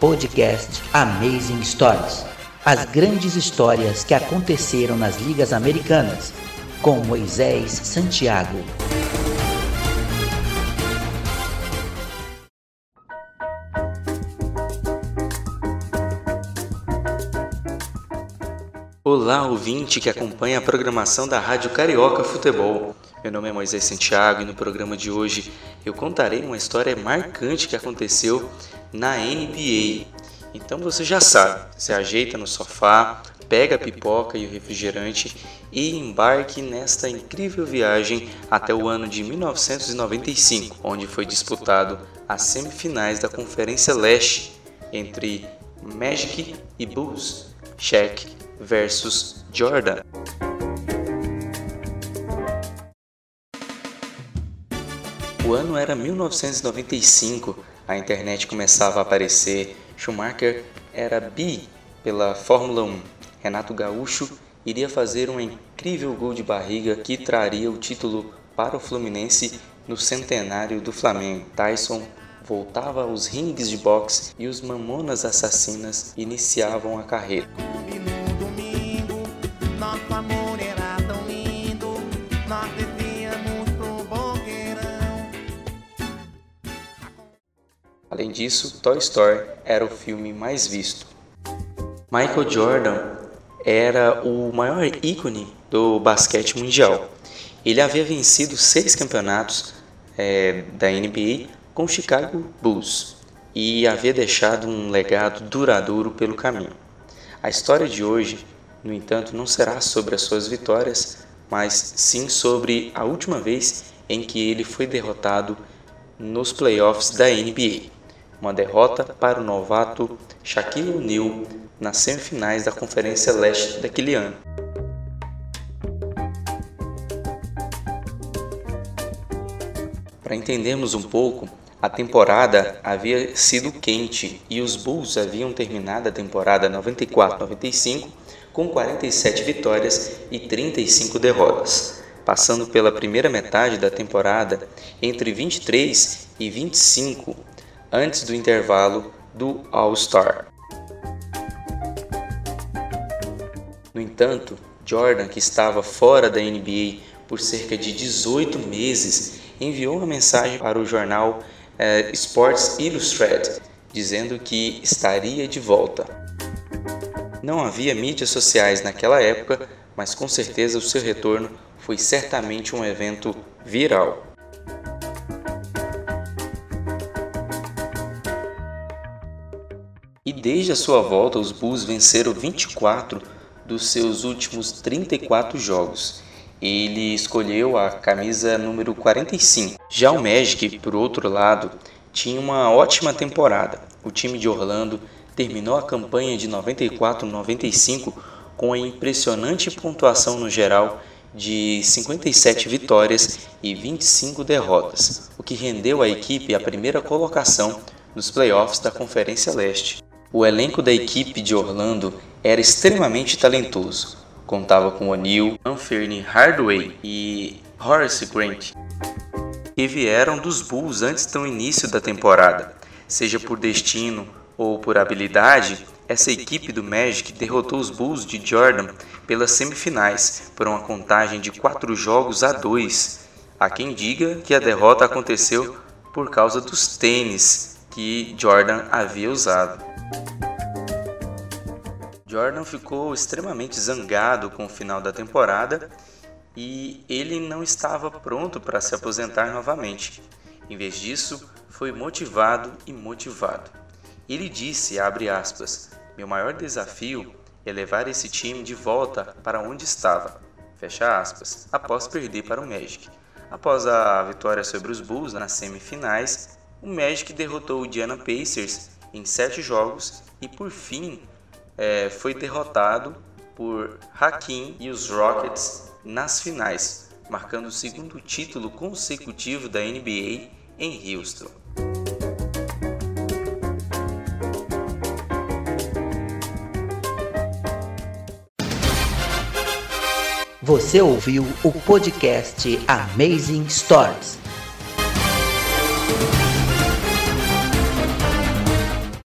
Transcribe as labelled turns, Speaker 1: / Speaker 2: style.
Speaker 1: Podcast Amazing Stories. As grandes histórias que aconteceram nas ligas americanas, com Moisés Santiago.
Speaker 2: Olá, ouvinte que acompanha a programação da Rádio Carioca Futebol. Meu nome é Moisés Santiago e no programa de hoje eu contarei uma história marcante que aconteceu na NBA. Então você já sabe, se ajeita no sofá, pega a pipoca e o refrigerante e embarque nesta incrível viagem até o ano de 1995, onde foi disputado as semifinais da Conferência Leste entre Magic e Bulls, Shaq versus Jordan. O ano era 1995, a internet começava a aparecer, Schumacher era bi pela Fórmula 1. Renato Gaúcho iria fazer um incrível gol de barriga que traria o título para o Fluminense no centenário do Flamengo. Tyson voltava aos rings de boxe e os Mamonas Assassinas iniciavam a carreira. Além disso, Toy Story era o filme mais visto. Michael Jordan era o maior ícone do basquete mundial. Ele havia vencido seis campeonatos é, da NBA com o Chicago Bulls e havia deixado um legado duradouro pelo caminho. A história de hoje, no entanto, não será sobre as suas vitórias, mas sim sobre a última vez em que ele foi derrotado nos playoffs da NBA uma derrota para o novato Shaquille O'Neal nas semifinais da Conferência Leste daquele ano. Para entendermos um pouco, a temporada havia sido quente e os Bulls haviam terminado a temporada 94-95 com 47 vitórias e 35 derrotas, passando pela primeira metade da temporada entre 23 e 25 antes do intervalo do All-Star. No entanto, Jordan, que estava fora da NBA por cerca de 18 meses, enviou uma mensagem para o jornal eh, Sports Illustrated dizendo que estaria de volta. Não havia mídias sociais naquela época, mas com certeza o seu retorno foi certamente um evento viral. E desde a sua volta, os Bulls venceram 24 dos seus últimos 34 jogos. Ele escolheu a camisa número 45. Já o Magic, por outro lado, tinha uma ótima temporada. O time de Orlando terminou a campanha de 94-95 com a impressionante pontuação no geral de 57 vitórias e 25 derrotas, o que rendeu à equipe a primeira colocação nos playoffs da Conferência Leste. O elenco da equipe de Orlando era extremamente talentoso. Contava com O'Neal, Anthony Hardaway e Horace Grant, que vieram dos Bulls antes do início da temporada. Seja por destino ou por habilidade, essa equipe do Magic derrotou os Bulls de Jordan pelas semifinais por uma contagem de 4 jogos a 2. Há quem diga que a derrota aconteceu por causa dos tênis que Jordan havia usado. Jordan ficou extremamente zangado com o final da temporada e ele não estava pronto para se aposentar novamente. Em vez disso, foi motivado e motivado. Ele disse, aspas, meu maior desafio é levar esse time de volta para onde estava, aspas, após perder para o Magic. Após a vitória sobre os Bulls nas semifinais, o Magic derrotou o Indiana Pacers em sete jogos e, por fim, é, foi derrotado por Hakim e os Rockets nas finais, marcando o segundo título consecutivo da NBA em Houston.
Speaker 1: Você ouviu o podcast Amazing Stories